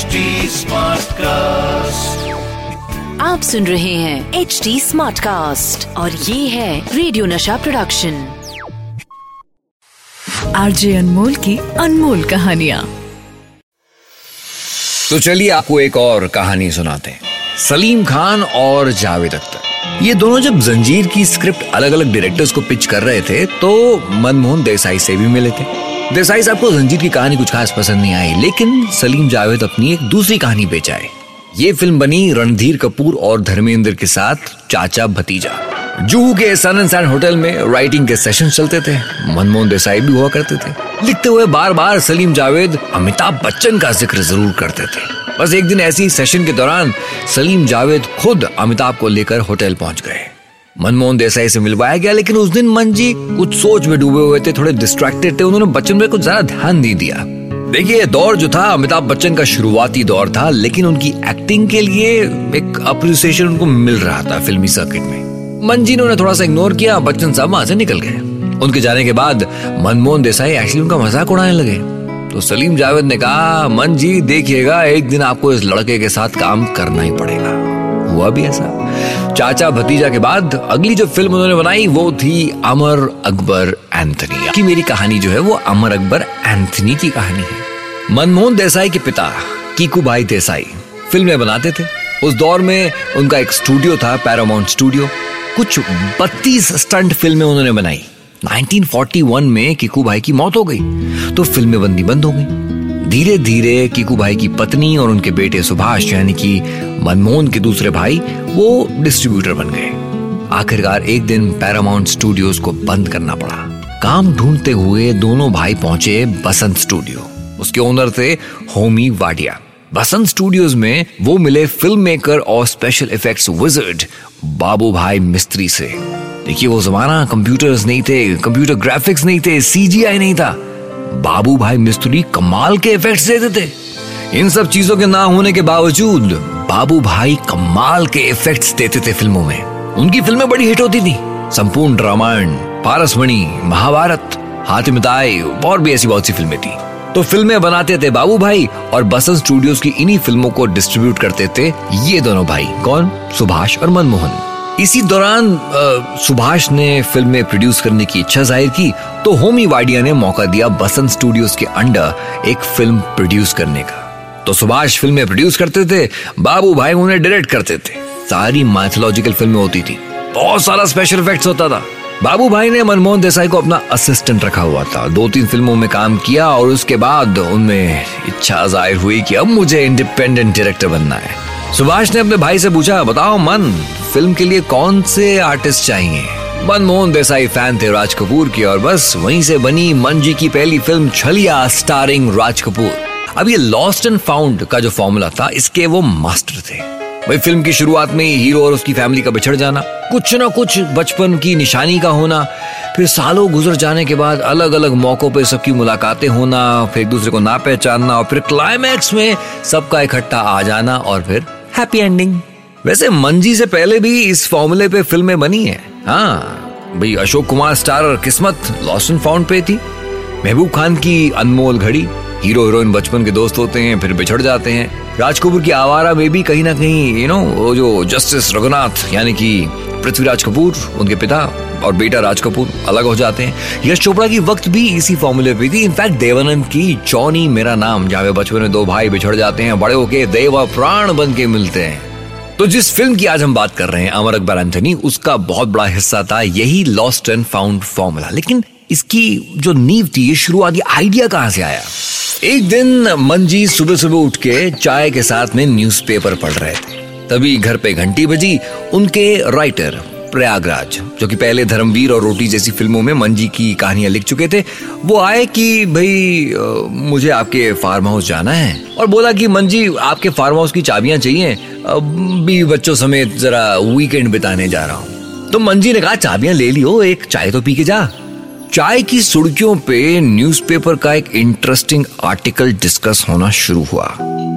HD Smartcast. आप सुन रहे हैं एच डी स्मार्ट कास्ट और ये है रेडियो नशा प्रोडक्शन आरजे अनमोल की अनमोल कहानिया। तो चलिए आपको एक और कहानी सुनाते हैं। सलीम खान और जावेद अख्तर। ये दोनों जब जंजीर की स्क्रिप्ट अलग अलग डायरेक्टर्स को पिच कर रहे थे तो मनमोहन देसाई से भी मिले थे। देसाई साहब को जंजीर की कहानी कुछ खास पसंद नहीं आई, लेकिन सलीम जावेद अपनी एक दूसरी कहानी बेच आए। ये फ़िल्म बनी रणधीर कपूर और धर्मेंद्र के साथ चाचा भतीजा। जुहू के सन एंड सैंड होटल में राइटिंग के सेशन चलते थे, मनमोहन देसाई भी हुआ करते थे। लिखते हुए बार बार सलीम जावेद अमिताभ बच्चन का ज़िक्र ज़रूर करते थे। बस एक दिन ऐसी सेशन के दौरान सलीम जावेद खुद अमिताभ को लेकर होटल पहुँच गए। मनमोहन देसाई से मिलवाया गया, लेकिन उस दिन मन जी कुछ सोच में डूबे हुए थे, थोड़े डिस्ट्रैक्टेड थे, उन्होंने बच्चन पे कुछ ज़्यादा ध्यान नहीं दिया। देखिए, ये दौर जो था, अमिताभ बच्चन का शुरुआती दौर था, लेकिन उनकी एक्टिंग के लिए एक अप्रिसिएशन उनको मिल रहा था फिल्मी सर्किट में। मंजी ने उन्हें थोड़ा सा इग्नोर किया, बच्चन साहब वहाँ से निकल गए। उनके जाने के बाद मनमोहन देसाई एक्चुअली उनका मज़ाक उड़ाने लगे। तो सलीम जावेद ने कहा मन जी देखिएगा, एक दिन आपको इस लड़के के साथ काम करना ही पड़ेगा। हुआ भी ऐसा। चाचा भतीजा के बाद अगली जो फ़िल्म उन्होंने बनाई, वो थी अमर अकबर एंथनी। की मेरी कहानी जो है, वो अमर अकबर एंथनी की कहानी है। मनमोहन देसाई के पिता कीकू भाई देसाई, फ़िल्में बनाते थे। उस दौर में उनका एक स्टूडियो था, पैरामाउंट स्टूडियो। कुछ 32 स्टंट फ़िल्में उन्होंने बनाई। 1941 में कीकू भाई की मौत हो गई तो फ़िल्में बंदी बंद हो गई। धीरे धीरे कीकू भाई की पत्नी और उनके बेटे सुभाष, यानी कि मनमोहन के दूसरे भाई, वो डिस्ट्रीब्यूटर बन गए। आखिरकार एक दिन पैरामाउंट स्टूडियोज को बंद करना पड़ा। काम ढूंढते हुए दोनों भाई पहुँचे बसंत स्टूडियो उसके ओनर थे होमी वाडिया। बसंत स्टूडियोज में वो मिले फ़िल्म मेकर और special effects wizard Babubhai Mistry से। देखिए वो जमाना कंप्यूटर्स नहीं थे कंप्यूटर ग्राफिक्स नहीं थे सीजीआई नहीं था। बाबू भाई मिस्त्री कमाल के इफेक्ट्स देते थे। इन सब चीज़ों के ना होने के बावजूद बाबू भाई कमाल के इफेक्ट्स देते थे फ़िल्मों में। उनकी फ़िल्में बड़ी हिट होती थी। संपूर्ण रामायण, पारसमणि, महाभारत हातिमताई और भी ऐसी बहुत सी फ़िल्में थी। तो फ़िल्में बनाते थे बाबू भाई और बसंत स्टूडियोज की इन्हीं फ़िल्मों को डिस्ट्रीब्यूट करते थे ये दोनों भाई। कौन? सुभाष और मनमोहन। इसी दौरान सुभाष ने फ़िल्में प्रोड्यूस करने की इच्छा ज़ाहिर की तो होमी वाडिया ने मौका दिया बसंत स्टूडियोज के अंडर एक फ़िल्म प्रोड्यूस करने का। तो सुभाष फ़िल्में प्रोड्यूस करते थे, बाबू भाई उन्हें डायरेक्ट करते थे। सारी माइथोलॉजिकल फ़िल्में होती थी। बहुत सारा स्पेशल इफेक्ट्स होता था। बाबू भाई ने मनमोहन देसाई को अपना असिस्टेंट रखा हुआ था। दो तीन फ़िल्मों में काम किया और उसके बाद उनमें इच्छा ज़ाहिर हुई कि अब मुझे इंडिपेंडेंट डायरेक्टर बनना है। सुभाष ने अपने भाई से पूछा, बताओ, मन, फ़िल्म के लिए कौन से आर्टिस्ट चाहिए? मनमोहन देसाई फ़ैन थे राज कपूर की और बस वहीं से बनी मन जी की पहली फ़िल्म छलिया स्टारिंग राज कपूर। अब ये लॉस्ट एंड फाउंड का जो फॉर्मूला था, इसके वो मास्टर थे। भाई फ़िल्म की शुरुआत में हीरो और उसकी फैमिली का बिछड़ जाना, कुछ ना कुछ बचपन की निशानी का होना, फिर सालों गुजर जाने के बाद अलग अलग मौकों पर सबकी मुलाकातें होना, फिर एक दूसरे को ना पहचानना और फिर क्लाइमैक्स में सबका इकट्ठा आ जाना और फिर हैप्पी एंडिंग वैसे मंजी से पहले भी इस फॉर्मूले पे फ़िल्में बनी है। हाँ भाई अशोक कुमार स्टार और किस्मत लॉस्ट एंड फाउंड पे थी। महबूब खान की अनमोल घड़ी। हीरो हीरोइन बचपन के दोस्त होते हैं, फिर बिछड़ जाते हैं। राजकपूर की आवारा में भी कहीं ना कहीं यू नो वो जो जस्टिस रघुनाथ, यानी कि पृथ्वीराज कपूर, उनके पिता और बेटा राज कपूर अलग हो जाते हैं। यश चोपड़ा की वक्त भी इसी फॉर्मूले पे थी। इनफैक्ट देवानंद की जॉनी मेरा नाम, जहाँ पे बचपन में दो भाई बिछड़ जाते हैं, बड़े होके देवा प्राण बन के मिलते हैं। तो जिस फ़िल्म की आज हम बात कर रहे हैं, अमर अकबर एंथनी, उसका बहुत बड़ा हिस्सा था यही लॉस्ट एंड फाउंड फॉर्मूला लेकिन इसकी जो नींव थी, ये शुरुआती आइडिया कहाँ से आया? एक दिन मंजी सुबह सुबह उठ के चाय के साथ में न्यूज़पेपर पढ़ रहे थे। तभी घर पे घंटी बजी उनके राइटर प्रयागराज, जो कि पहले धर्मवीर और रोटी जैसी फ़िल्मों में मंजी की कहानियाँ लिख चुके थे, वो आए कि भाई मुझे आपके फार्म हाउस जाना है। और बोला कि मंजी, आपके फार्म हाउस की चाबियाँ चाहिए बीवी बच्चों समेत जरा वीकेंड बिताने जा रहा हूँ। तो मंजी ने कहा, चाबियाँ ले लियो, एक चाय तो पी के जा। चाय की सुर्खियों पे न्यूज़पेपर का एक इंटरेस्टिंग आर्टिकल डिस्कस होना शुरू हुआ।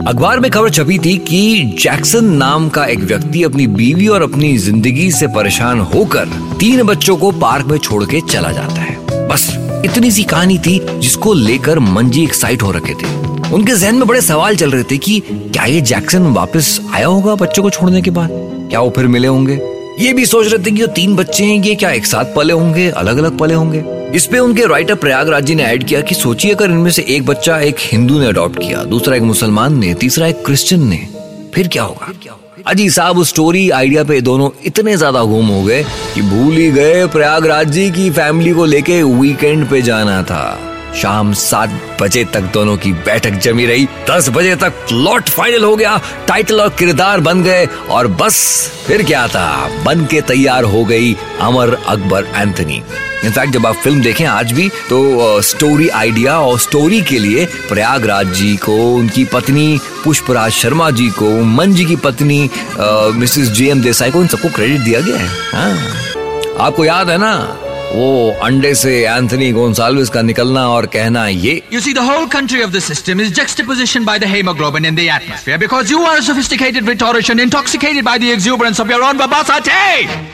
अखबार में खबर छपी थी कि जैक्सन नाम का एक व्यक्ति अपनी बीवी और अपनी ज़िंदगी से परेशान होकर तीन बच्चों को पार्क में छोड़ के चला जाता है। बस, इतनी सी कहानी थी जिसको लेकर मंजी एक्साइट हो रखे थे। उनके जहन में बड़े सवाल चल रहे थे कि क्या ये जैक्सन वापस आया होगा बच्चों को छोड़ने के बाद? क्या वो फिर मिले होंगे? ये भी सोच रहे थे कि जो तीन बच्चे हैं, ये क्या एक साथ पले होंगे अलग अलग पले होंगे? इस पे उनके राइटर प्रयागराज जी ने ऐड किया कि सोचिए अगर इनमें से एक बच्चा एक हिंदू ने अडॉप्ट किया, दूसरा एक मुसलमान ने, तीसरा एक क्रिश्चियन ने, फिर क्या होगा? अजी साहब, उस स्टोरी आइडिया पे दोनों इतने ज़्यादा गुम हो गए कि भूल ही गए प्रयागराज जी की फैमिली को लेके वीकेंड पे जाना था। शाम सात बजे तक दोनों की बैठक जमी रही। दस बजे तक लॉट फाइनल हो गया। टाइटल और किरदार बन गए और बस फिर क्या था? बन के तैयार हो गई अमर अकबर एंथनी। इनफैक्ट जब आप फ़िल्म देखें आज भी तो स्टोरी आइडिया और स्टोरी के लिए प्रयागराज जी को, उनकी पत्नी पुष्पराज शर्मा जी को मन जी की पत्नी मिसेस जे एम देसाई को इन सबको क्रेडिट दिया गया है। हाँ। आपको याद है ना? वो अंडे से एंथनी गोंसाल्विस का निकलना और कहना ये। You see the whole country of the system is juxtaposition by the haemoglobin in the atmosphere because you are sophisticated rhetorician intoxicated by the exuberance of your own verbosity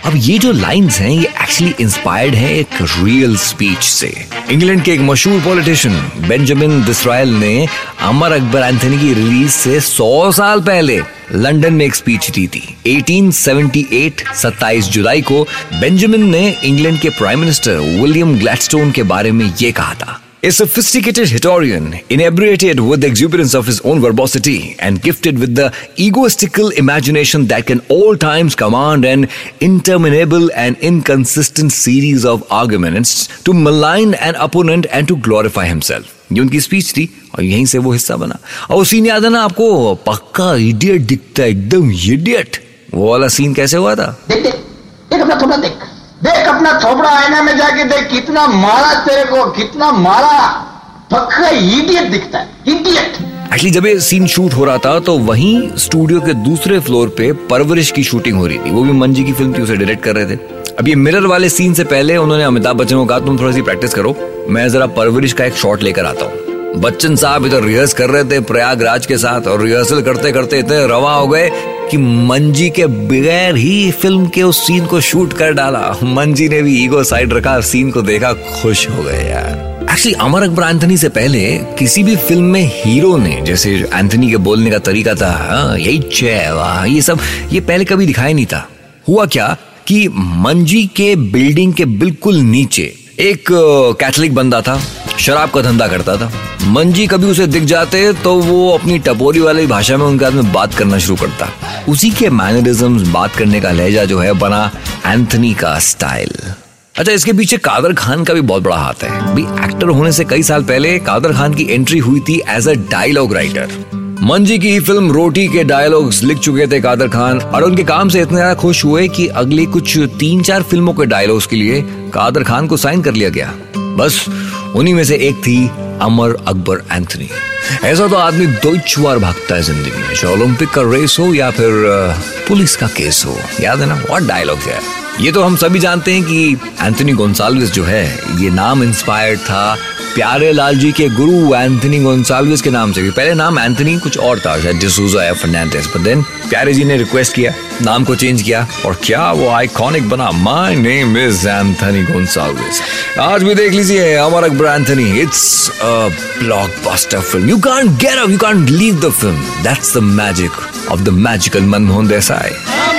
अब ये जो लाइंस हैं ये एक्चुअली इंस्पायर्ड है एक real speech से। England के एक मशहूर पॉलिटिशियन बेंजामिन डिसराइल ने अमर अकबर एंथनी की रिलीज़ से 100 साल पहले लंदन में एक स्पीच दी थी 1878 27 जुलाई को बेंजामिन ने इंग्लैंड के प्राइम मिनिस्टर विलियम ग्लैडस्टोन के बारे में ये कहा था A sophisticated historian, inebriated with the exuberance of his own verbosity and gifted with the egoistical imagination that can all times command an interminable and inconsistent series of arguments to malign an opponent and to glorify himself. ये उनकी speech थी और यहीं से वो हिस्सा बना। और सीन याद है ना आपको? पक्का इडियट दिखता है एकदम इडियट वो वाला सीन कैसे हुआ था? देख देख देख अपना थोड़ा देख। देख अपना थोपड़ा आईना में जाके देख कितना मारा तेरे को कितना मारा। पक्का इडियट दिखता है इडियट एक्चुअली जब ये सीन शूट हो रहा था तो वहीं स्टूडियो के दूसरे फ्लोर पे परवरिश की शूटिंग हो रही थी। वो भी मंजी की फ़िल्म थी उसे डायरेक्ट कर रहे थे। अब ये मिरर वाले सीन से पहले उन्होंने अमिताभ बच्चन को कहा तुम थोड़ी सी प्रैक्टिस करो। मैं जरा परवरिश का एक शॉट लेकर आता हूँ। बच्चन साहब इधर रिहर्स कर रहे थे प्रयागराज के साथ और रिहर्सल करते करते इतने रवा हो गए कि मंजी के बगैर ही फ़िल्म के उस सीन को शूट कर डाला। मंजी ने भी ईगो साइड रखा सीन को देखा खुश हो गए यार। एक्चुअली अमर अकबर एंथनी से पहले किसी भी फ़िल्म में हीरो ने जैसे एंथनी के बोलने का तरीका था हाँ, यही चे वाह ये सब ये पहले कभी दिखाया नहीं था। हुआ क्या? कि मंजी के बिल्डिंग के बिल्कुल नीचे एक कैथलिक बंदा था, शराब का धंधा करता था। मंजी कभी उसे दिख जाते तो वो अपनी टपोरी वाली भाषा में उनके में बात करना शुरू करता। उसी के मैनरिज्म बात करने का लहजा जो है बना एंथनी का स्टाइल अच्छा इसके पीछे कादर खान का भी बहुत बड़ा हाथ है। भी एक्टर होने से कई साल पहले कादर खान की एंट्री हुई थी एज अ डायलॉग राइटर मंजी की फ़िल्म रोटी के डायलॉग्स लिख चुके थे कादर खान, और उनके काम से इतने ज़्यादा खुश हुए कि अगली कुछ तीन चार फ़िल्मों के डायलॉग्स के लिए कादर खान को साइन कर लिया गया। बस, उन्हीं में से एक थी अमर अकबर एंथनी। ऐसा तो आदमी दो चुआर भागता है ज़िंदगी में, चाहे ओलंपिक का रेस हो या फिर पुलिस का केस हो। याद है ना बहुत डायलॉग है। ये तो हम सभी जानते हैं कि एंथनी गोन्साल्विस जो है, ये नाम इंस्पायर्ड था प्यारे लाल जी के गुरु एंथनी गोन्साल्विस के नाम से। पहले नाम एंथनी कुछ और था, शायद डिसूजा या फर्नांडिस पर देन प्यारे जी ने रिक्वेस्ट किया, नाम को चेंज किया, और क्या वो आइकॉनिक बना। My name is Anthony Gonsalves आज भी देख लीजिए Amar Akbar Anthony it's a blockbuster film you can't get up you can't leave the film that's the magic of the magical Manmohan Desai